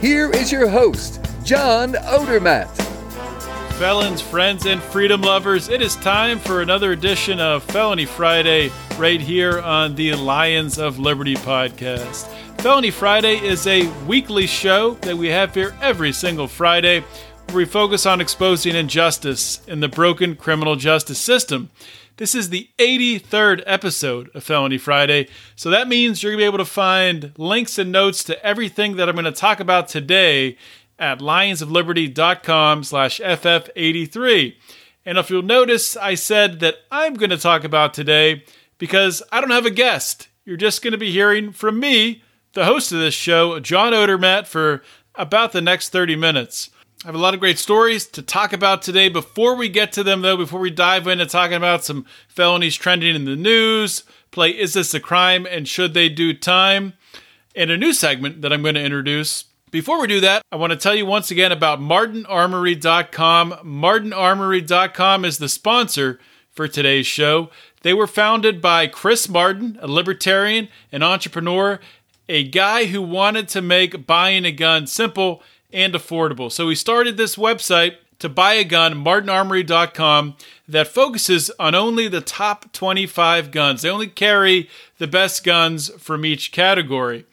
Here is your host, John Odermatt. Felons, friends, and freedom lovers, it is time for another edition of Felony Friday right here on the Lions of Liberty podcast. Felony Friday is a weekly show that we have here every single Friday where we focus on exposing injustice in the broken criminal justice system. This is the 83rd episode of Felony Friday, so that means you're going to be able to find links and notes to everything that I'm going to talk about today at lionsofliberty.com slash ff83. And if you'll notice, I said that I'm going to talk about today because I don't have a guest. You're just going to be hearing from me, the host of this show, John Odermatt, for about the next 30 minutes. I have a lot of great stories to talk about today. Before we get to them, though, before we dive into talking about some felonies trending in the news, play Is This a Crime and Should They Do Time, and a new segment that I'm going to introduce. Before we do that, I want to tell you once again about MartinArmory.com. MartinArmory.com is the sponsor for today's show. They were founded by Chris Martin, a libertarian, an entrepreneur, a guy who wanted to make buying a gun simple and affordable. So we started this website to buy a gun, martinarmory.com, that focuses on only the top 25 guns. They only carry the best guns from each category.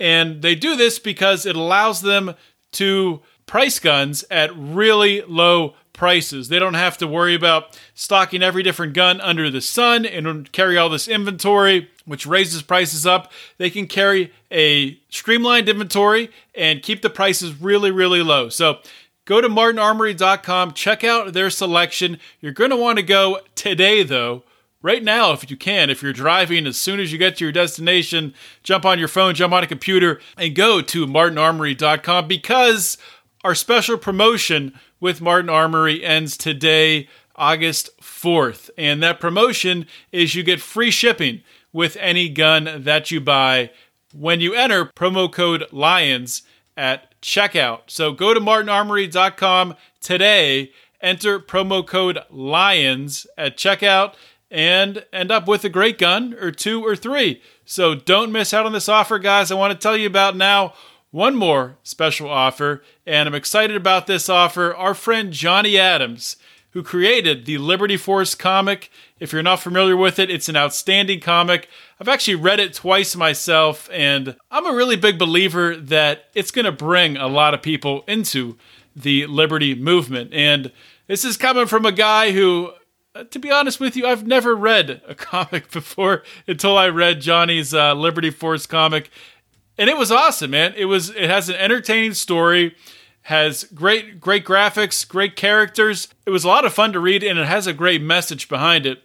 And they do this because it allows them to price guns at really low prices. They don't have to worry about stocking every different gun under the sun and carry all this inventory, which raises prices up. They can carry a streamlined inventory and keep the prices really, really low. So go to martinarmory.com, check out their selection. You're going to want to go today, though. Right now, if you can, if you're driving, as soon as you get to your destination, jump on your phone, jump on a computer, and go to martinarmory.com because our special promotion with Martin Armory ends today, August 4th. And that promotion is you get free shipping with any gun that you buy when you enter promo code LIONS at checkout. So go to martinarmory.com today, enter promo code LIONS at checkout, and end up with a great gun or two or three. So don't miss out on this offer, guys. I want to tell you about now one more special offer, and I'm excited about this offer. Our friend Johnny Adams, who created the Liberty Force comic. If you're not familiar with it, it's an outstanding comic. I've actually read it twice myself, and I'm a really big believer that it's going to bring a lot of people into the Liberty movement. And this is coming from a guy who uh, to be honest with you, I've never read a comic before until I read Johnny's uh, Liberty Force comic, and it was awesome, man. It was it has an entertaining story, has great great graphics, great characters. It was a lot of fun to read, and it has a great message behind it.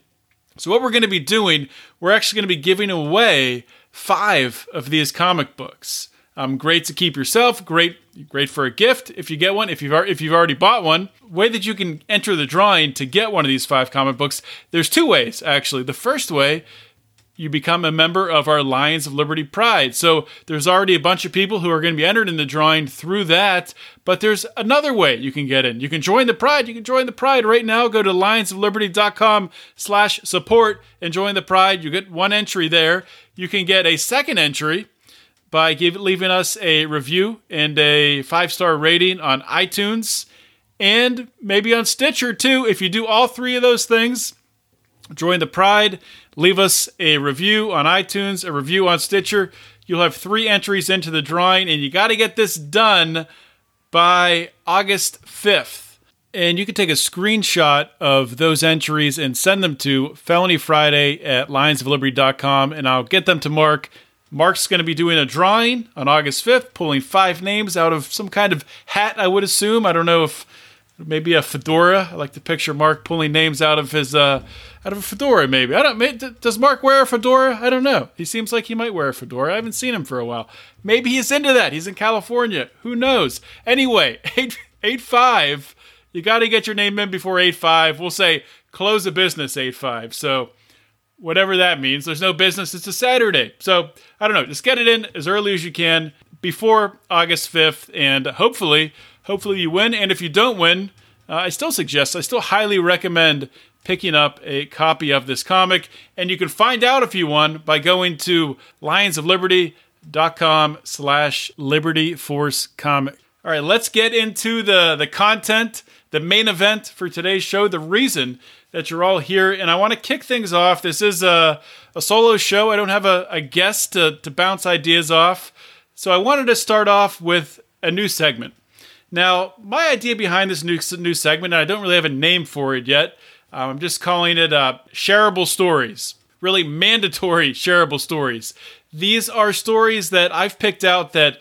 So what we're going to be doing, we're actually going to be giving away five of these comic books. Um, great to keep yourself. Great, great for a gift if you get one. If you've if you've already bought one, way that you can enter the drawing to get one of these five comic books. There's two ways actually. The first way. You become a member of our Lions of Liberty Pride. So there's already a bunch of people who are going to be entered in the drawing through that. But there's another way you can get in. You can join the Pride. You can join the Pride right now. Go to lionsofliberty.com slash support and join the Pride. You get one entry there. You can get a second entry by give, leaving us a review and a five star rating on iTunes and maybe on Stitcher too. If you do all three of those things, join the Pride, leave us a review on iTunes, a review on Stitcher. You'll have three entries into the drawing, and you got to get this done by August 5th. And you can take a screenshot of those entries and send them to Felony Friday at lionsofliberty.com, and I'll get them to Mark Mark's going to be doing a drawing on August 5th, pulling five names out of some kind of hat, I would assume. I don't know if maybe a fedora. I like to picture Mark pulling names out of his uh, out of a fedora. Maybe I don't. Does Mark wear a fedora? I don't know. He seems like he might wear a fedora. I haven't seen him for a while. Maybe he's into that. He's in California. Who knows? Anyway, eight eight five. You got to get your name in before eight five. We'll say close of business eight five. So whatever that means. There's no business. It's a Saturday. So I don't know. Just get it in as early as you can before August 5th, and hopefully, hopefully you win. And if you don't win, uh, I still suggest, I still highly recommend picking up a copy of this comic. And you can find out if you won by going to lionsofliberty.com slash Liberty Force comic. All right, let's get into the, the content, the main event for today's show, the reason that you're all here. And I want to kick things off. This is a, a solo show. I don't have a, a guest to, to bounce ideas off. So I wanted to start off with a new segment. Now, my idea behind this new, new segment, and I don't really have a name for it yet, I'm just calling it uh, shareable stories. Really mandatory shareable stories. These are stories that I've picked out that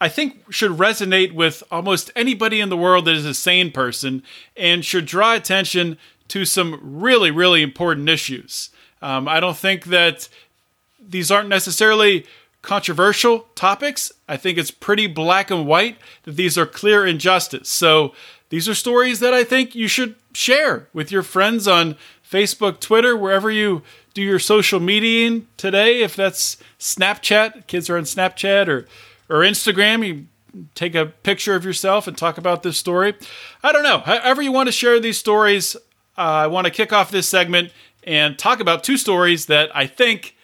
I think should resonate with almost anybody in the world that is a sane person and should draw attention to some really, really important issues. Um, I don't think that these aren't necessarily controversial topics. I think it's pretty black and white that these are clear injustice. So these are stories that I think you should share with your friends on Facebook, Twitter, wherever you do your social media today. If that's Snapchat, kids are on Snapchat or or Instagram, you take a picture of yourself and talk about this story. I don't know. However you want to share these stories, uh, I want to kick off this segment and talk about two stories that I think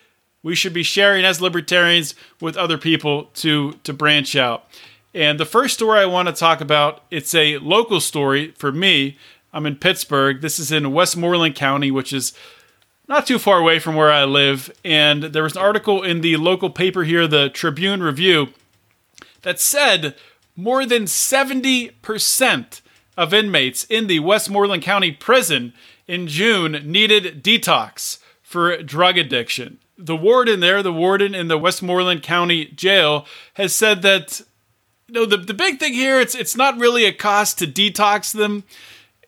we should be sharing as libertarians with other people to to branch out. And the first story I want to talk about, it's a local story for me. I'm in Pittsburgh. This is in Westmoreland County, which is not too far away from where I live. And there was an article in the local paper here, the Tribune Review, that said more than 70% of inmates in the Westmoreland County prison in June needed detox for drug addiction the warden there, the warden in the Westmoreland County Jail, has said that you know the, the big thing here it's it's not really a cost to detox them.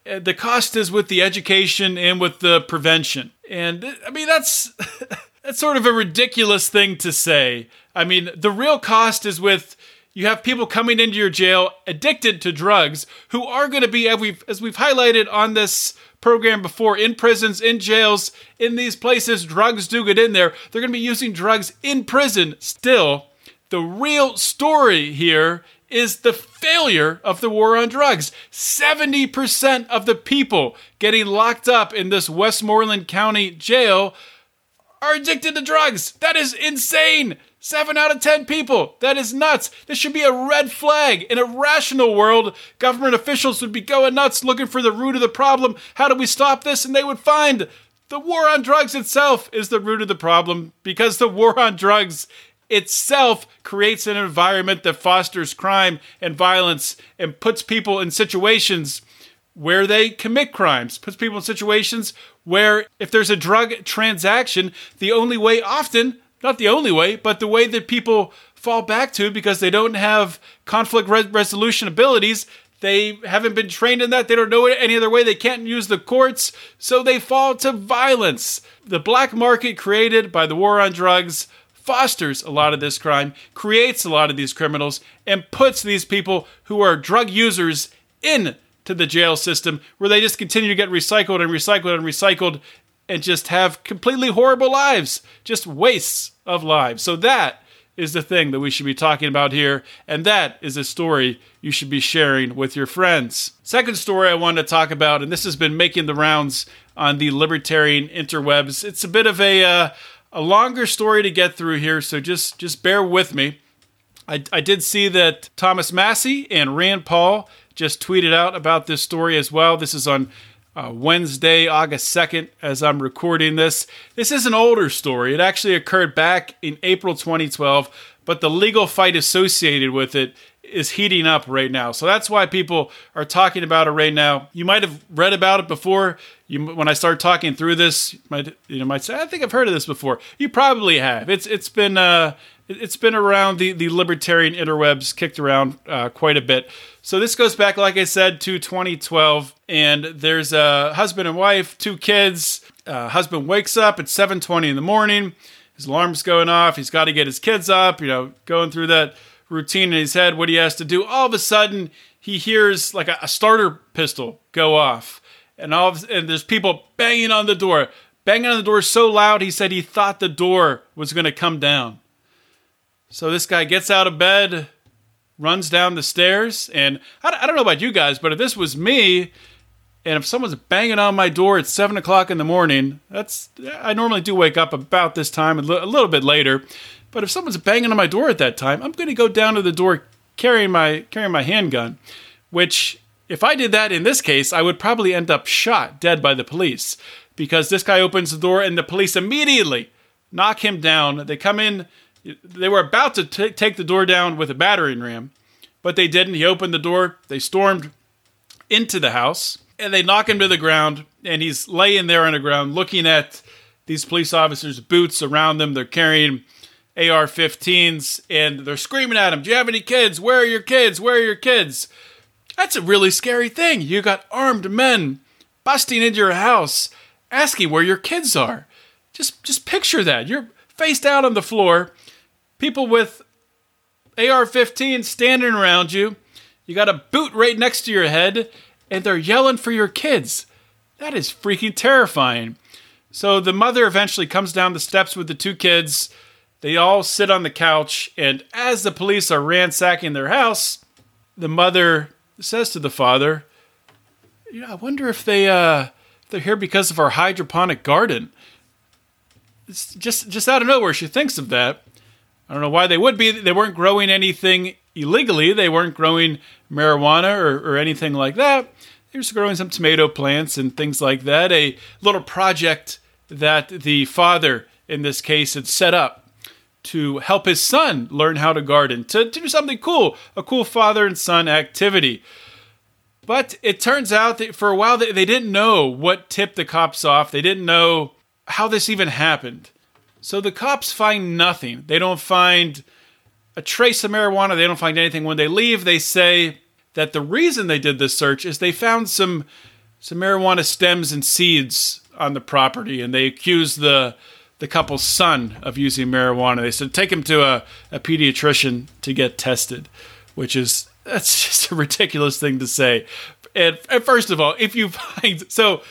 Uh, the cost is with the education and with the prevention. And I mean that's that's sort of a ridiculous thing to say. I mean, the real cost is with you have people coming into your jail addicted to drugs who are going to be as we've, as we've highlighted on this program before in prisons, in jails, in these places, drugs do get in there. They're going to be using drugs in prison still. The real story here is the failure of the war on drugs. 70% of the people getting locked up in this Westmoreland County jail are addicted to drugs. That is insane. Seven out of ten people. That is nuts. This should be a red flag. In a rational world, government officials would be going nuts looking for the root of the problem. How do we stop this? And they would find the war on drugs itself is the root of the problem because the war on drugs itself creates an environment that fosters crime and violence and puts people in situations where they commit crimes, puts people in situations where if there's a drug transaction, the only way often not the only way, but the way that people fall back to because they don't have conflict re- resolution abilities. They haven't been trained in that. They don't know it any other way. They can't use the courts. So they fall to violence. The black market created by the war on drugs fosters a lot of this crime, creates a lot of these criminals, and puts these people who are drug users in to the jail system where they just continue to get recycled and recycled and recycled and just have completely horrible lives, just wastes of lives. So that is the thing that we should be talking about here, and that is a story you should be sharing with your friends. Second story I wanted to talk about, and this has been making the rounds on the libertarian interwebs. It's a bit of a uh, a longer story to get through here, so just just bear with me. I, I did see that Thomas Massie and Rand Paul just tweeted out about this story as well. This is on uh, Wednesday, August 2nd, as I'm recording this. This is an older story. It actually occurred back in April 2012, but the legal fight associated with it is heating up right now. So that's why people are talking about it right now. You might have read about it before. You, when I start talking through this, you might you know might say, "I think I've heard of this before." You probably have. It's it's been uh, it's been around the, the libertarian interwebs, kicked around uh, quite a bit. So this goes back, like I said, to 2012, and there's a husband and wife, two kids. Uh, husband wakes up at 7:20 in the morning. His alarm's going off. He's got to get his kids up. You know, going through that routine in his head, what he has to do. All of a sudden, he hears like a, a starter pistol go off, and all of, and there's people banging on the door, banging on the door so loud. He said he thought the door was going to come down. So this guy gets out of bed, runs down the stairs, and I, I don't know about you guys, but if this was me, and if someone's banging on my door at seven o'clock in the morning, that's I normally do wake up about this time, a, a little bit later. But if someone's banging on my door at that time, I'm going to go down to the door carrying my carrying my handgun, which if I did that in this case, I would probably end up shot dead by the police because this guy opens the door and the police immediately knock him down. They come in they were about to t- take the door down with a battering ram, but they didn't. He opened the door. They stormed into the house and they knock him to the ground. And he's laying there on the ground looking at these police officers' boots around them. They're carrying AR 15s and they're screaming at him, Do you have any kids? Where are your kids? Where are your kids? That's a really scary thing. You got armed men busting into your house asking where your kids are. Just just picture that. You're face down on the floor people with AR 15 standing around you. You got a boot right next to your head, and they're yelling for your kids. That is freaking terrifying. So the mother eventually comes down the steps with the two kids. They all sit on the couch, and as the police are ransacking their house, the mother says to the father, "Yeah, I wonder if they uh, they're here because of our hydroponic garden." It's just just out of nowhere, she thinks of that. I don't know why they would be. They weren't growing anything illegally. They weren't growing marijuana or, or anything like that. They were just growing some tomato plants and things like that. A little project that the father, in this case, had set up to help his son learn how to garden, to, to do something cool, a cool father and son activity. But it turns out that for a while they, they didn't know what tipped the cops off. They didn't know how this even happened. So the cops find nothing. They don't find a trace of marijuana. They don't find anything. When they leave, they say that the reason they did this search is they found some some marijuana stems and seeds on the property, and they accused the the couple's son of using marijuana. They said take him to a, a pediatrician to get tested, which is that's just a ridiculous thing to say. And, and first of all, if you find so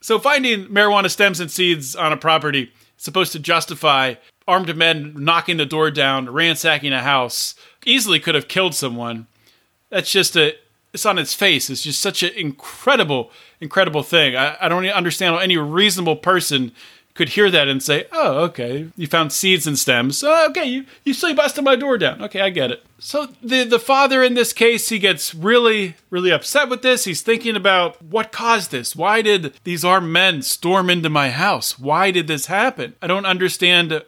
so finding marijuana stems and seeds on a property supposed to justify armed men knocking the door down, ransacking a house, easily could have killed someone. That's just a it's on its face. It's just such an incredible, incredible thing. I, I don't understand how any reasonable person could hear that and say, "Oh, okay, you found seeds and stems. Oh, okay, you you still busted my door down. Okay, I get it." So the the father in this case, he gets really really upset with this. He's thinking about what caused this. Why did these armed men storm into my house? Why did this happen? I don't understand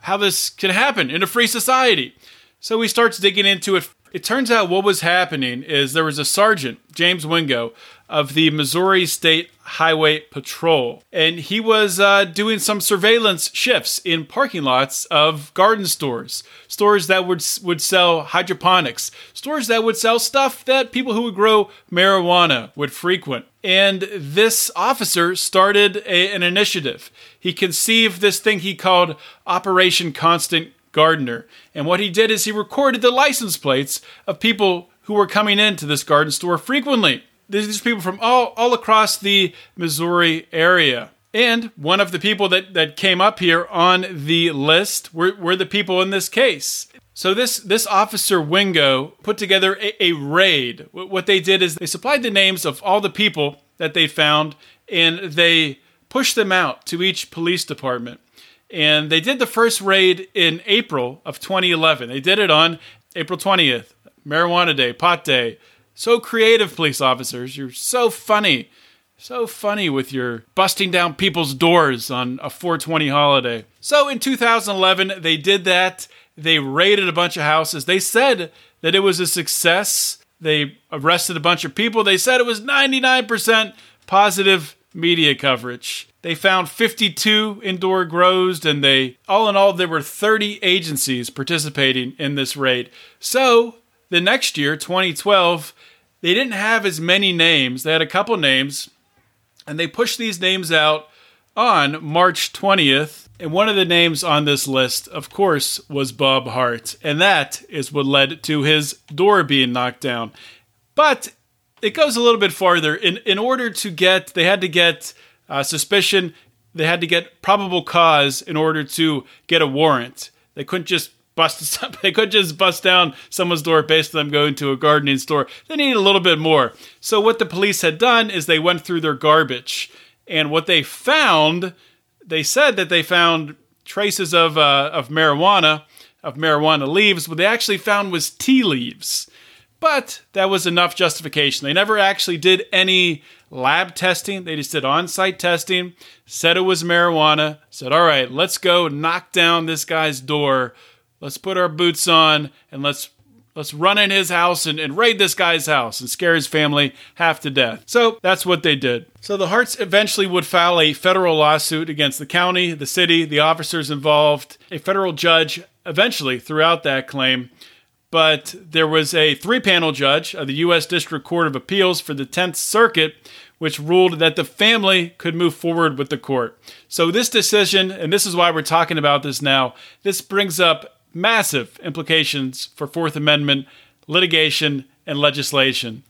how this can happen in a free society. So he starts digging into it. It turns out what was happening is there was a sergeant, James Wingo, of the Missouri State Highway Patrol. And he was uh, doing some surveillance shifts in parking lots of garden stores, stores that would, would sell hydroponics, stores that would sell stuff that people who would grow marijuana would frequent. And this officer started a, an initiative. He conceived this thing he called Operation Constant Gardener. And what he did is he recorded the license plates of people who were coming into this garden store frequently these people from all, all across the Missouri area. And one of the people that, that came up here on the list were, were the people in this case. So this this officer Wingo put together a, a, raid. What they did is they supplied the names of all the people that they found, and they pushed them out to each police department. And they did the first raid in April of 2011. They did it on April 20th, Marijuana Day, Pot Day, so creative, police officers. You're so funny. So funny with your busting down people's doors on a 420 holiday. So in 2011, they did that. They raided a bunch of houses. They said that it was a success. They arrested a bunch of people. They said it was 99% positive media coverage. They found 52 indoor grows, and they, all in all, there were 30 agencies participating in this raid. So the next year, 2012, they didn't have as many names. They had a couple names, and they pushed these names out on March 20th. And one of the names on this list, of course, was Bob Harte. And that is what led to his door being knocked down. But it goes a little bit farther. In, in order to get, they had to get uh, suspicion, they had to get probable cause in order to get a warrant. They couldn't just bust they could just bust down someone's door based on them going to a gardening store. They needed a little bit more. So what the police had done is they went through their garbage and what they found, they said that they found traces of uh, of marijuana, of marijuana leaves. What they actually found was tea leaves. But that was enough justification. They never actually did any lab testing. They just did on site testing, said it was marijuana, said, all right, let's go knock down this guy's door. Let's put our boots on and let's Let's run in his house and, and, raid this guy's house and scare his family half to death. So that's what they did. So the Hartes eventually would file a federal lawsuit against the county, the city, the officers involved. A federal judge eventually threw out that claim. But there was a three panel judge of the U.S. District Court of Appeals for the 10th Circuit which ruled that the family could move forward with the court. So, this decision, and this is why we're talking about this now, this brings up massive implications for Fourth Amendment litigation and legislation.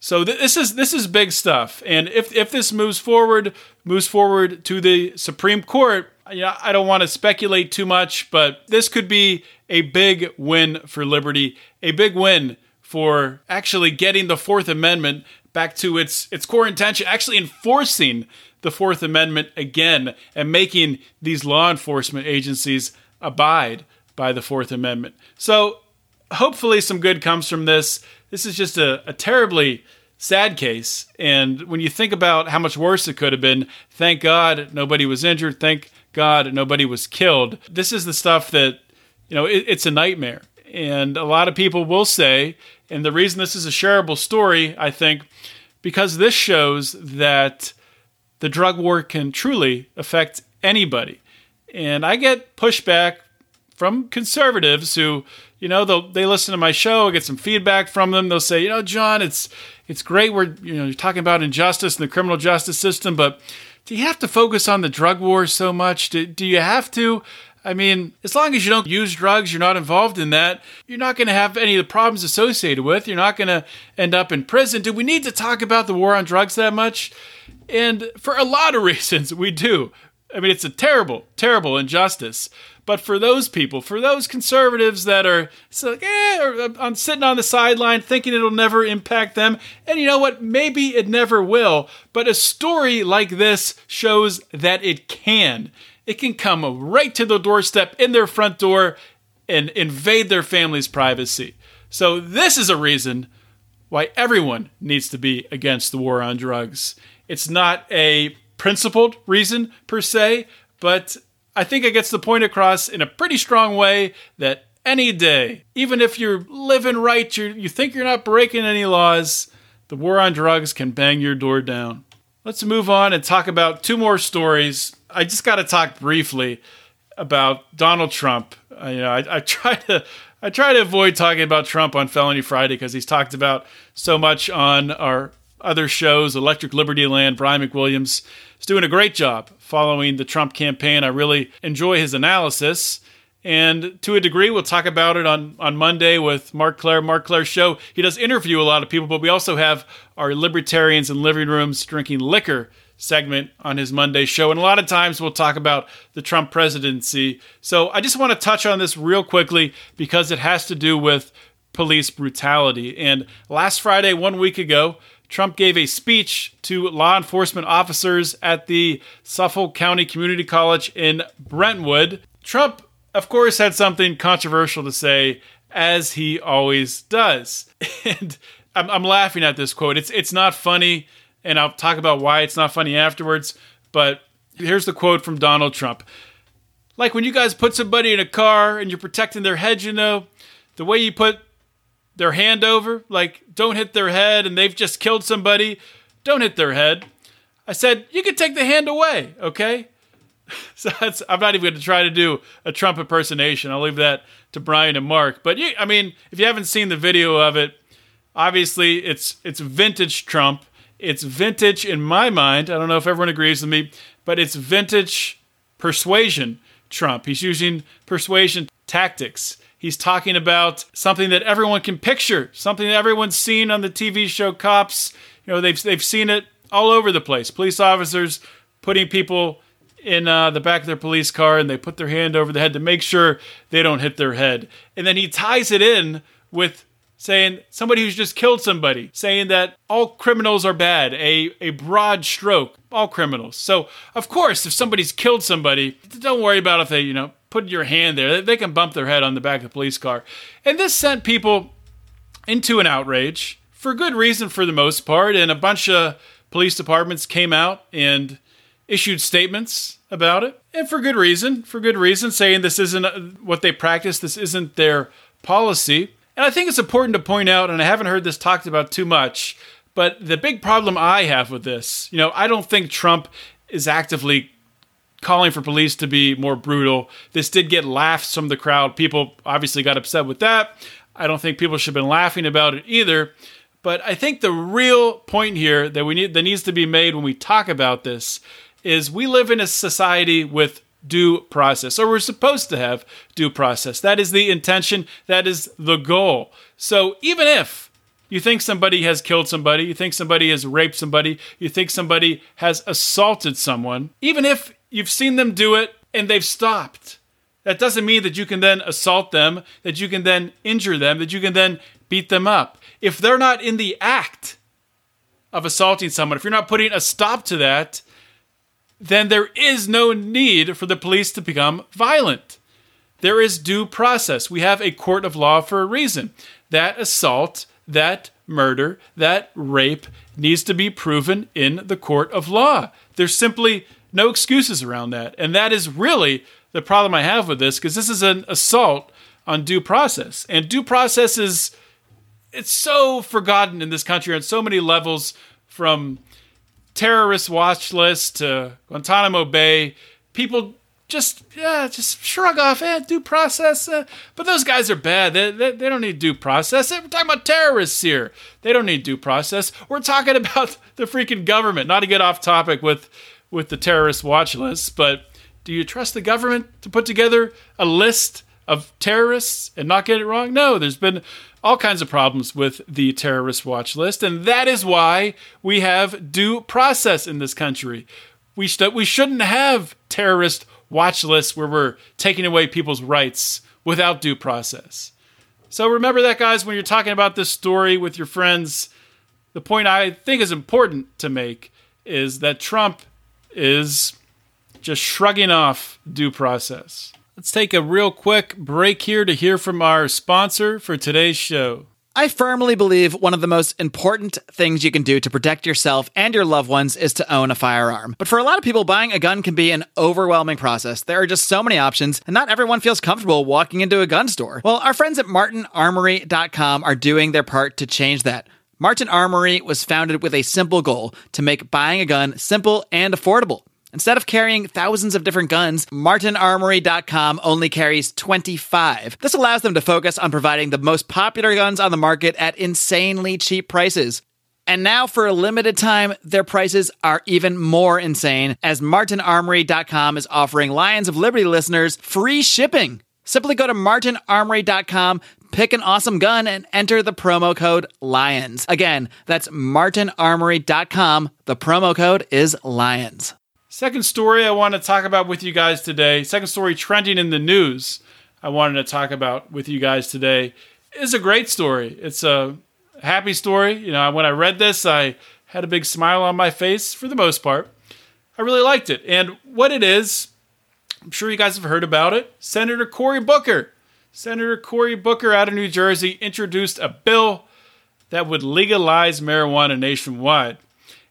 So th- this is this is big stuff, and if if this moves forward, moves forward to the Supreme Court, you know, I don't want to speculate too much, but this could be a big win for liberty, a big win for actually getting the Fourth Amendment back to its its core intention, actually enforcing the Fourth Amendment again and making these law enforcement agencies abide by the Fourth Amendment. So hopefully some good comes from this. This is just a, a terribly sad case. And when you think about how much worse it could have been, thank God nobody was injured. Thank God nobody was killed. This is the stuff that, you know, it, it's a nightmare. And a lot of people will say, and the reason this is a shareable story, I think, because this shows that the drug war can truly affect anybody. And I get pushback from conservatives who, you know, they listen to my show, get some feedback from them. They'll say, you know, John, it's it's great we're you know you're talking about injustice in the criminal justice system, but do you have to focus on the drug war so much? Do, do you have to? I mean, as long as you don't use drugs, you're not involved in that, you're not going to have any of the problems associated with. You're not going to end up in prison. Do we need to talk about the war on drugs that much? And for a lot of reasons, we do. I mean, it's a terrible, terrible injustice. But for those people, for those conservatives that are so, eh, or, I'm sitting on the sideline thinking it'll never impact them, and you know what? Maybe it never will. But a story like this shows that it can. It can come right to the doorstep in their front door and invade their family's privacy. So, this is a reason why everyone needs to be against the war on drugs. It's not a principled reason per se, but I think it gets the point across in a pretty strong way that any day, even if you're living right, you you think you're not breaking any laws, the war on drugs can bang your door down. Let's move on and talk about two more stories. I just got to talk briefly about Donald Trump. Uh, you know, I, I try to I try to avoid talking about Trump on Felony Friday because he's talked about so much on our other shows, Electric Liberty Land. Brian McWilliams is doing a great job following the Trump campaign. I really enjoy his analysis. And to a degree, we'll talk about it on, on Monday with Marc Clair, Marc Clair's show. He does interview a lot of people, but we also have our Libertarians in Living Rooms Drinking Liquor segment on his Monday show. And a lot of times we'll talk about the Trump presidency. So I just want to touch on this real quickly because it has to do with police brutality. And last Friday, one week ago, Trump gave a speech to law enforcement officers at the Suffolk County Community College in Brentwood. Trump, of course, had something controversial to say, as he always does. And I'm, I'm laughing at this quote. It's it's not funny, and I'll talk about why it's not funny afterwards. But here's the quote from Donald Trump. Like when you guys put somebody in a car and you're protecting their head, you know, the way you put their hand over, like don't hit their head and they've just killed somebody, don't hit their head. I said, you can take the hand away, okay? So that's, I'm not even going to try to do a Trump impersonation. I'll leave that to Brian and Mark. But you, I mean, if you haven't seen the video of it, obviously it's it's vintage Trump. It's vintage in my mind. I don't know if everyone agrees with me, but it's vintage persuasion Trump. He's using persuasion tactics. He's talking about something that everyone can picture, something that everyone's seen on the TV show Cops. You know, they've they've seen it all over the place. Police officers putting people in uh, the back of their police car and they put their hand over the head to make sure they don't hit their head. And then he ties it in with saying somebody who's just killed somebody, saying that all criminals are bad, a, a broad stroke, all criminals. So, of course, if somebody's killed somebody, don't worry about if they, you know, put your hand there. They can bump their head on the back of the police car. And this sent people into an outrage for good reason for the most part. And a bunch of police departments came out and issued statements about it. And for good reason, for good reason, saying this isn't what they practice, this isn't their policy. And I think it's important to point out, and I haven't heard this talked about too much, but the big problem I have with this, you know, I don't think Trump is actively calling for police to be more brutal. This did get laughs from the crowd. People obviously got upset with that. I don't think people should have been laughing about it either. But I think the real point here that we need that needs to be made when we talk about this is we live in a society with due process, or we're supposed to have due process. That is the intention, that is the goal. So even if you think somebody has killed somebody, you think somebody has raped somebody, you think somebody has assaulted someone, even if you've seen them do it and they've stopped, that doesn't mean that you can then assault them, that you can then injure them, that you can then beat them up. If they're not in the act of assaulting someone, if you're not putting a stop to that, then there is no need for the police to become violent. There is due process. We have a court of law for a reason. That assault, that murder, that rape needs to be proven in the court of law. There's simply no excuses around that. And that is really the problem I have with this because this is an assault on due process. And due process is it's so forgotten in this country on so many levels from terrorist watch list to Guantanamo Bay. People just yeah, just shrug off, eh, due process. Uh, but those guys are bad. They, they, they don't need due process. We're talking about terrorists here. They don't need due process. We're talking about the freaking government. Not to get off topic with with the terrorist watch list, but do you trust the government to put together a list of terrorists and not get it wrong? No, there's been all kinds of problems with the terrorist watch list, and that is why we have due process in this country. We, st- we shouldn't have terrorist watch lists where we're taking away people's rights without due process. So remember that, guys, when you're talking about this story with your friends. The point I think is important to make is that Trump is just shrugging off due process. Let's take a real quick break here to hear from our sponsor for today's show. I firmly believe one of the most important things you can do to protect yourself and your loved ones is to own a firearm. But for a lot of people, buying a gun can be an overwhelming process. There are just so many options, and not everyone feels comfortable walking into a gun store. Well, our friends at martinarmory.com are doing their part to change that. Martin Armory was founded with a simple goal to make buying a gun simple and affordable. Instead of carrying thousands of different guns, martinarmory.com only carries 25. This allows them to focus on providing the most popular guns on the market at insanely cheap prices. And now, for a limited time, their prices are even more insane as martinarmory.com is offering Lions of Liberty listeners free shipping. Simply go to martinarmory.com, pick an awesome gun, and enter the promo code LIONS. Again, that's martinarmory.com. The promo code is LIONS. Second story I want to talk about with you guys today, second story trending in the news I wanted to talk about with you guys today is a great story. It's a happy story. You know, when I read this, I had a big smile on my face for the most part. I really liked it. And what it is, I'm sure you guys have heard about it. Senator Cory Booker. Senator Cory Booker out of New Jersey introduced a bill that would legalize marijuana nationwide.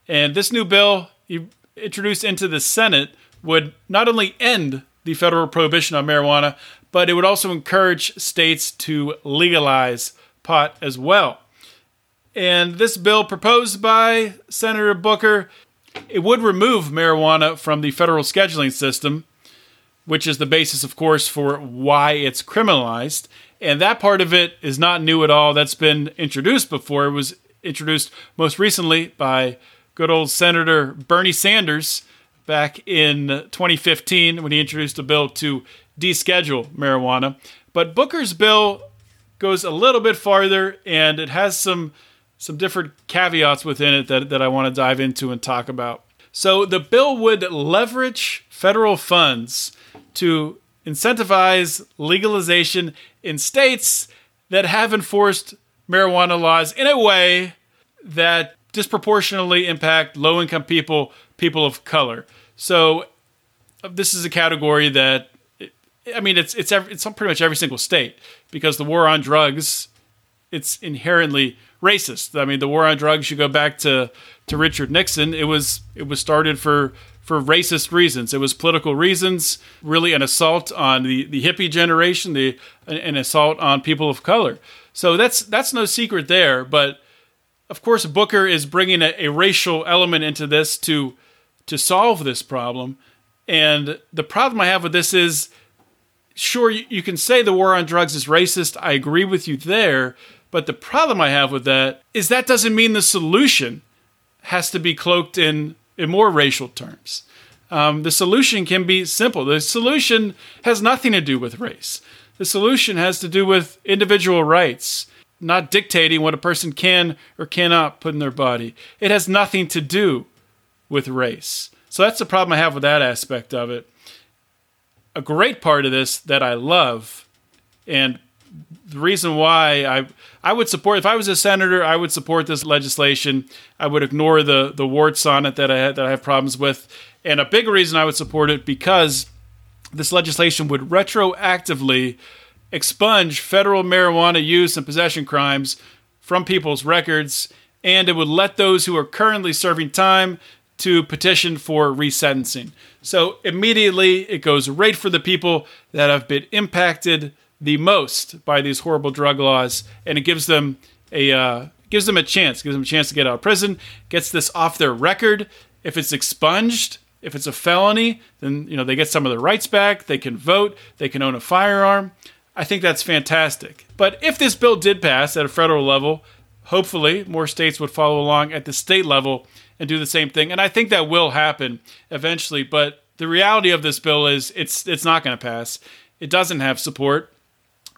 And this new bill, he introduced into the Senate would not only end the federal prohibition on marijuana, but it would also encourage states to legalize pot as well. And this bill proposed by Senator Booker It would remove marijuana from the federal scheduling system, which is the basis, of course, for why it's criminalized. And that part of it is not new at all. That's been introduced before. It was introduced most recently by good old Senator Bernie Sanders back in 2015 when he introduced a bill to deschedule marijuana. But Booker's bill goes a little bit farther and it has some some different caveats within it that, that I want to dive into and talk about. So the bill would leverage federal funds to incentivize legalization in states that have enforced marijuana laws in a way that disproportionately impact low income people, people of color. So uh, this is a category that I mean it's it's every, it's pretty much every single state because the war on drugs it's inherently racist. I mean the war on drugs you go back to to Richard Nixon it was it was started for for racist reasons. It was political reasons, really an assault on the, the hippie generation, the an assault on people of color. So that's that's no secret there, but of course, Booker is bringing a, a, racial element into this to to solve this problem. And the problem I have with this is, sure, you, you can say the war on drugs is racist. I agree with you there. But the problem I have with that is that doesn't mean the solution has to be cloaked in, in more racial terms. Um, the solution can be simple. The solution has nothing to do with race. The solution has to do with individual rights not dictating what a person can or cannot put in their body. It has nothing to do with race. So that's the problem I have with that aspect of it. A great part of this that I love, and the reason why I I would support if I was a senator, I would support this legislation. I would ignore the the warts on it that I that I have problems with, and a big reason I would support it because this legislation would retroactively expunge federal marijuana use and possession crimes from people's records, and it would let those who are currently serving time to petition for resentencing. So immediately it goes right for the people that have been impacted the most by these horrible drug laws, and it gives them a uh, gives them a chance, gives them a chance to get out of prison, gets this off their record. If it's expunged, if it's a felony, then you know they get some of their rights back. They can vote. They can own a firearm. I think that's fantastic. But if this bill did pass at a federal level, hopefully more states would follow along at the state level and do the same thing. And I think that will happen eventually. But the reality of this bill is it's it's not going to pass. It doesn't have support.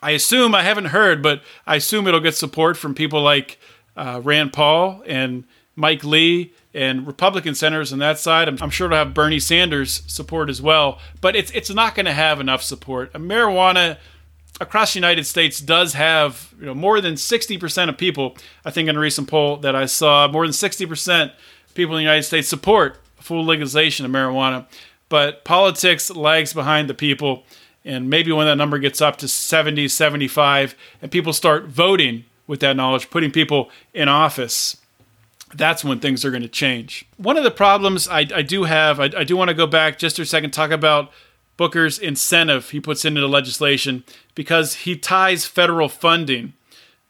I assume I haven't heard, but I assume it'll get support from people like uh, Rand Paul and Mike Lee and Republican senators on that side. I'm, I'm sure it'll have Bernie Sanders support as well. But it's it's not going to have enough support. Marijuana across the United States does have you know more than 60% of people I think in a recent poll that I saw more than 60% people in the United States support full legalization of marijuana but politics lags behind the people and maybe when that number gets up to 70 75 and people start voting with that knowledge putting people in office that's when things are going to change. One of the problems I, I do have, I, I do want to go back just for a second, talk about Booker's incentive he puts into the legislation because he ties federal funding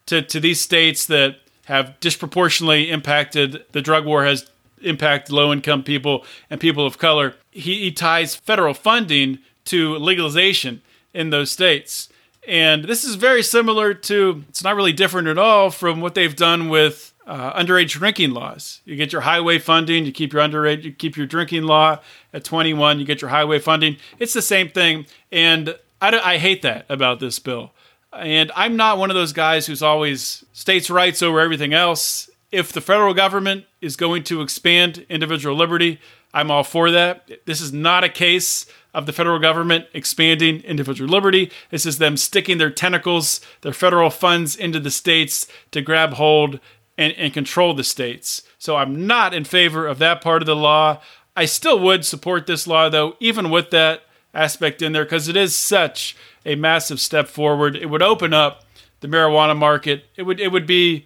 to, to these states that have disproportionately impacted the drug war has impacted low income people and people of color. He, he ties federal funding to legalization in those states. And this is very similar to, it's not really different at all from what they've done with uh, underage drinking laws. You get your highway funding, you keep your underage, you keep your drinking law at 21, you get your highway funding. It's the same thing, and I, I hate that about this bill. And I'm not one of those guys who's always states' rights over everything else. If the federal government is going to expand individual liberty, I'm all for that. This is not a case of the federal government expanding individual liberty. This is them sticking their tentacles, their federal funds into the states to grab hold and, and control the states. So I'm not in favor of that part of the law. I still would support this law, though, even with that aspect in there, because it is such a massive step forward. It would open up the marijuana market. It would it would be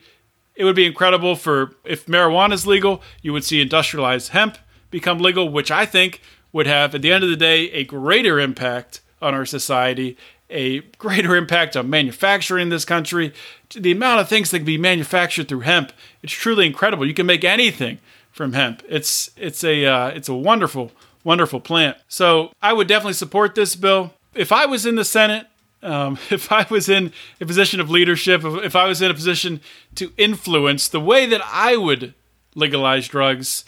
it would be incredible for if marijuana is legal, you would see industrialized hemp become legal, which I think would have, at the end of the day, a greater impact on our society a greater impact on manufacturing in this country. The amount of things that can be manufactured through hemp, it's truly incredible. You can make anything from hemp. It's it's a uh, it's a wonderful wonderful plant. So I would definitely support this bill. If I was in the Senate, um, if I was in a position of leadership, if, if I was in a position to influence the way that I would legalize drugs,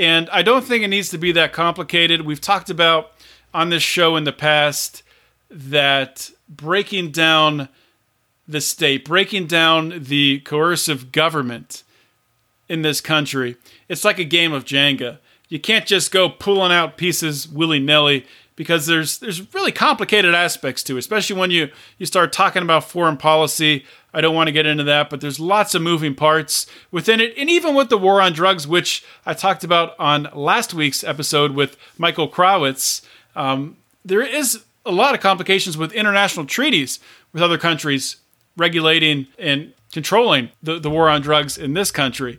and I don't think it needs to be that complicated. We've talked about on this show in the past that breaking down the state, breaking down the coercive government in this country, it's like a game of Jenga. You can't just go pulling out pieces willy nilly because there's there's really complicated aspects to it, especially when you you start talking about foreign policy. I don't want to get into that, but there's lots of moving parts within it, and even with the war on drugs, which I talked about on last week's episode with Michael Krawitz, um, there is a lot of complications with international treaties with other countries regulating and controlling the, the war on drugs in this country.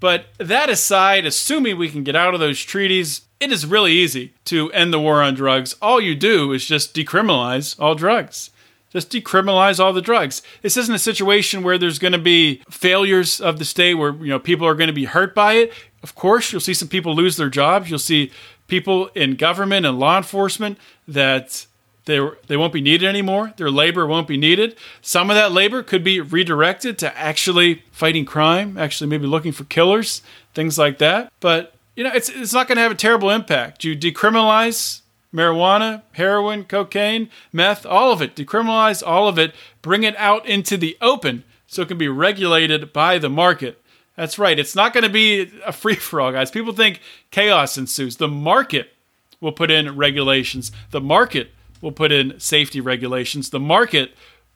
But that aside, assuming we can get out of those treaties, it is really easy to end the war on drugs. All you do is just decriminalize all drugs. Just decriminalize all the drugs. This isn't a situation where there's going to be failures of the state where you know people are going to be hurt by it. Of course, you'll see some people lose their jobs. You'll see people in government and law enforcement that they they won't be needed anymore. Their labor won't be needed. Some of that labor could be redirected to actually fighting crime, actually maybe looking for killers, things like that. But you know, it's it's not going to have a terrible impact. You decriminalize marijuana, heroin, cocaine, meth, all of it. Decriminalize all of it. Bring it out into the open so it can be regulated by the market. That's right. It's not going to be a free for all, guys. People think chaos ensues. The market will put in regulations. The market will put in safety regulations. The market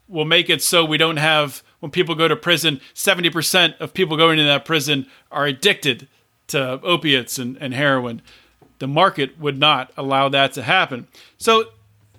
will make it so we don't have, when people go to prison, 70% of people going into that prison are addicted to opiates and, and heroin. The market would not allow that to happen. So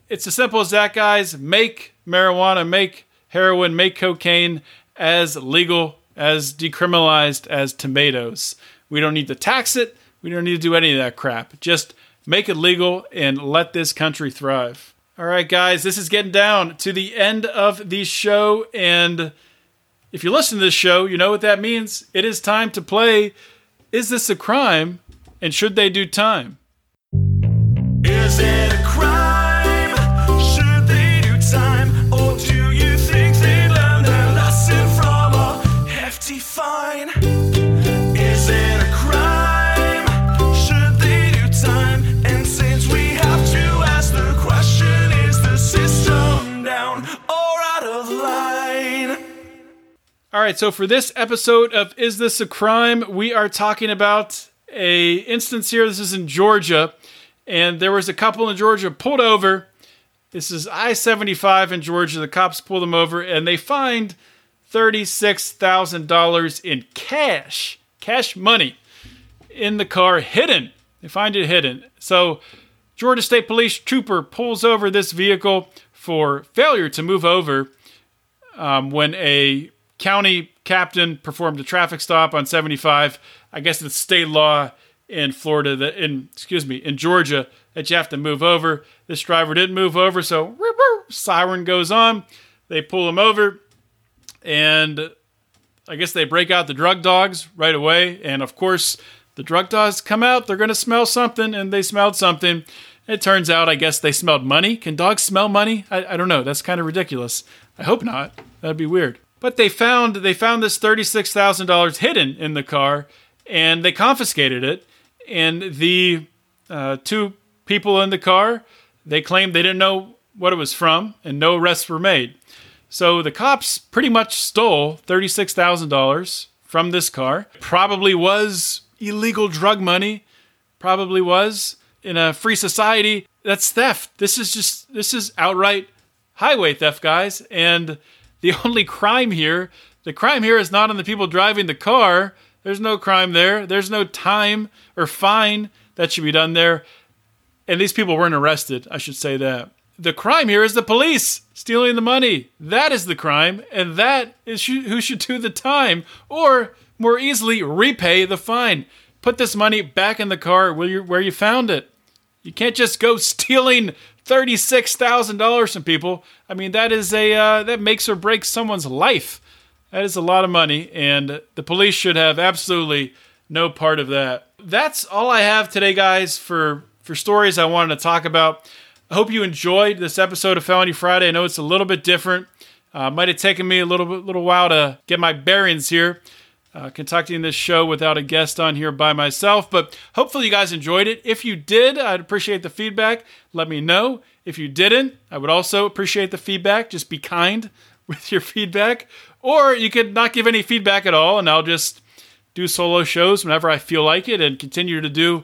it's as simple as that, guys. Make marijuana, make heroin, make cocaine as legal, as decriminalized as tomatoes. We don't need to tax it. We don't need to do any of that crap. Just make it legal and let this country thrive. All right, guys, this is getting down to the end of the show. And if you listen to this show, you know what that means. It is time to play Is This a Crime? And Should They Do Time? Right, so for this episode of Is This a Crime, we are talking about a instance here. This is in Georgia, and there was a couple in Georgia pulled over. This is I-75 in Georgia. The cops pull them over and they find $36,000 in cash, cash money in the car hidden. They find it hidden. So Georgia State Police trooper pulls over this vehicle for failure to move over um, when a county captain performed a traffic stop on 75. I guess it's state law in Florida that in excuse me in Georgia that you have to move over. This driver didn't move over, so siren goes on. They pull him over, and I guess they break out the drug dogs right away. And of course, the drug dogs come out. They're going to smell something, and they smelled something. It turns out, I guess they smelled money. Can dogs smell money? I, I don't know. That's kind of ridiculous. I hope not. That'd be weird. But they found they found this thirty-six thousand dollars hidden in the car, and they confiscated it. And the uh, two people in the car they claimed they didn't know what it was from, and no arrests were made. So the cops pretty much stole thirty-six thousand dollars from this car. Probably was illegal drug money. Probably was in a free society. That's theft. This is just this is outright highway theft, guys. And the only crime here, the crime here is not on the people driving the car. There's no crime there. There's no time or fine that should be done there. And these people weren't arrested. I should say that. The crime here is the police stealing the money. That is the crime, and that is who should do the time, or more easily repay the fine. Put this money back in the car where you, where you found it. You can't just go stealing thirty-six thousand dollars from people. I mean, that is a uh, that makes or breaks someone's life. That is a lot of money, and the police should have absolutely no part of that. That's all I have today, guys, for for stories I wanted to talk about. I hope you enjoyed this episode of Felony Friday. I know it's a little bit different. Uh, might have taken me a little little while to get my bearings here, uh, conducting this show without a guest on here by myself. But hopefully, you guys enjoyed it. If you did, I'd appreciate the feedback. Let me know. If you didn't, I would also appreciate the feedback. Just be kind with your feedback, or you could not give any feedback at all, and I'll just do solo shows whenever I feel like it, and continue to do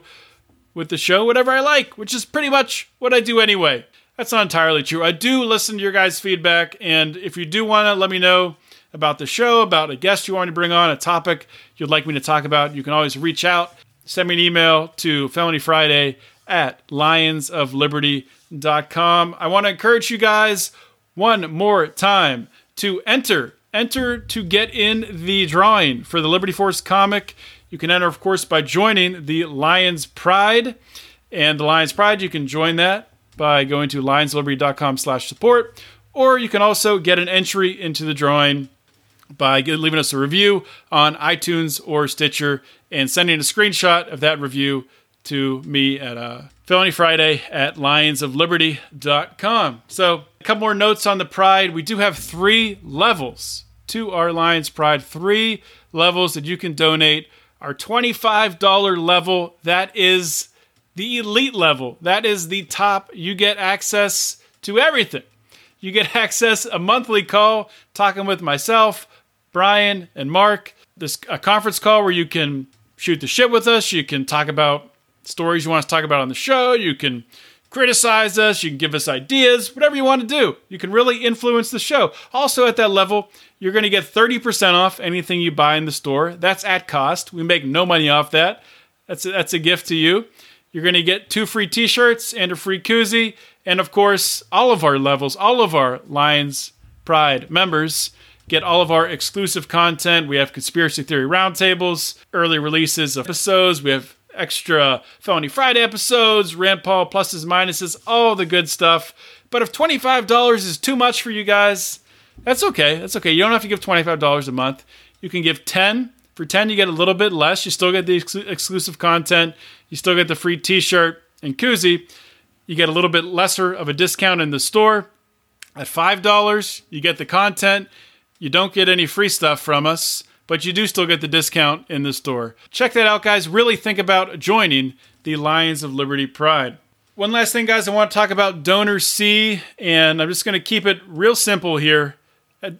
with the show whatever I like, which is pretty much what I do anyway. That's not entirely true. I do listen to your guys' feedback, and if you do want to let me know about the show, about a guest you want to bring on, a topic you'd like me to talk about, you can always reach out. Send me an email to felonyfriday at lionsofliberty.com. I want to encourage you guys one more time to enter. Enter to get in the drawing for the Liberty Force comic. You can enter, of course, by joining the Lions Pride. And the Lions Pride, you can join that by going to lionsliberty.com slash support. Or you can also get an entry into the drawing by leaving us a review on iTunes or Stitcher and sending a screenshot of that review to me at uh, Felony Friday at lionsofliberty.com. So, a couple more notes on the Pride. We do have three levels to our Lions Pride, three levels that you can donate our $25 level, that is the elite level. That is the top. You get access to everything. You get access a monthly call talking with myself, Brian, and Marc. This a conference call where you can shoot the shit with us. You can talk about stories you want to talk about on the show. You can criticize us. You can give us ideas, whatever you want to do. You can really influence the show. Also, at that level, you're going to get 30% off anything you buy in the store. That's at cost. We make no money off that. That's a, that's a gift to you. You're going to get two free t shirts and a free koozie. And of course, all of our levels, all of our Lions Pride members get all of our exclusive content. We have conspiracy theory roundtables, early releases of episodes. We have extra Felony Friday episodes, Rand Paul pluses, minuses, all the good stuff. But if $25 is too much for you guys, that's okay. That's okay. You don't have to give $25 a month. You can give 10. For 10 you get a little bit less. You still get the ex- exclusive content. You still get the free t-shirt and koozie. You get a little bit lesser of a discount in the store. At $5, you get the content. You don't get any free stuff from us but you do still get the discount in the store. Check that out, guys. Really think about joining the Lions of Liberty Pride. One last thing, guys, I want to talk about DonorSee, and I'm just going to keep it real simple here.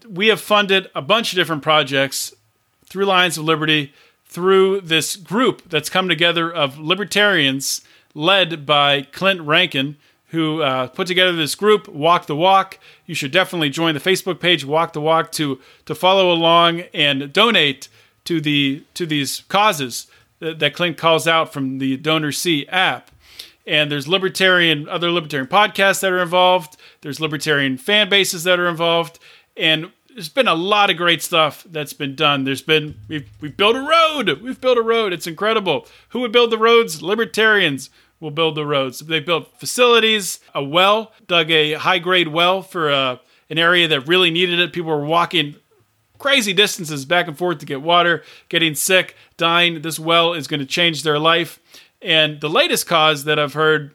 We have funded a bunch of different projects through Lions of Liberty, through this group that's come together of libertarians led by Clint Rankin, who uh, put together this group, Walk the Walk. You should definitely join the Facebook page, Walk the Walk, to to follow along and donate to the to these causes that, that Clint calls out from the DonorSee app. And there's libertarian other libertarian podcasts that are involved. There's libertarian fan bases that are involved, and there's been a lot of great stuff that's been done. There's been we've we've built a road. We've built a road. It's incredible. Who would build the roads? Libertarians will build the roads. They built facilities, a well, dug a high grade well for uh, an area that really needed it. People were walking crazy distances back and forth to get water, getting sick, dying. This well is going to change their life. And the latest cause that I've heard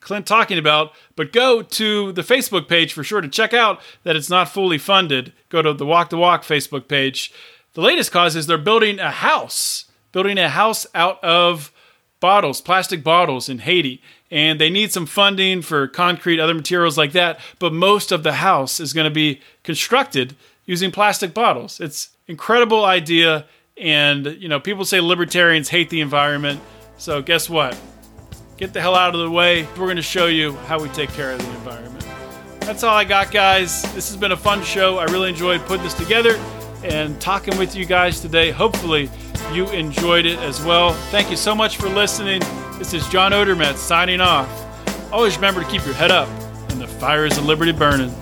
Clint talking about, but go to the Facebook page for sure to check out that it's not fully funded. Go to the Walk the Walk Facebook page. The latest cause is they're building a house, building a house out of bottles, plastic bottles in Haiti, and they need some funding for concrete, other materials like that. But most of the house is going to be constructed using plastic bottles. It's incredible idea, and you know people say libertarians hate the environment. So guess what? Get the hell out of the way. We're going to show you how we take care of the environment. That's all I got, guys. This has been a fun show. I really enjoyed putting this together and talking with you guys today. Hopefully, you enjoyed it as well. Thank you so much for listening. This is John Odermatt signing off. Always remember to keep your head up and the fires of liberty burning.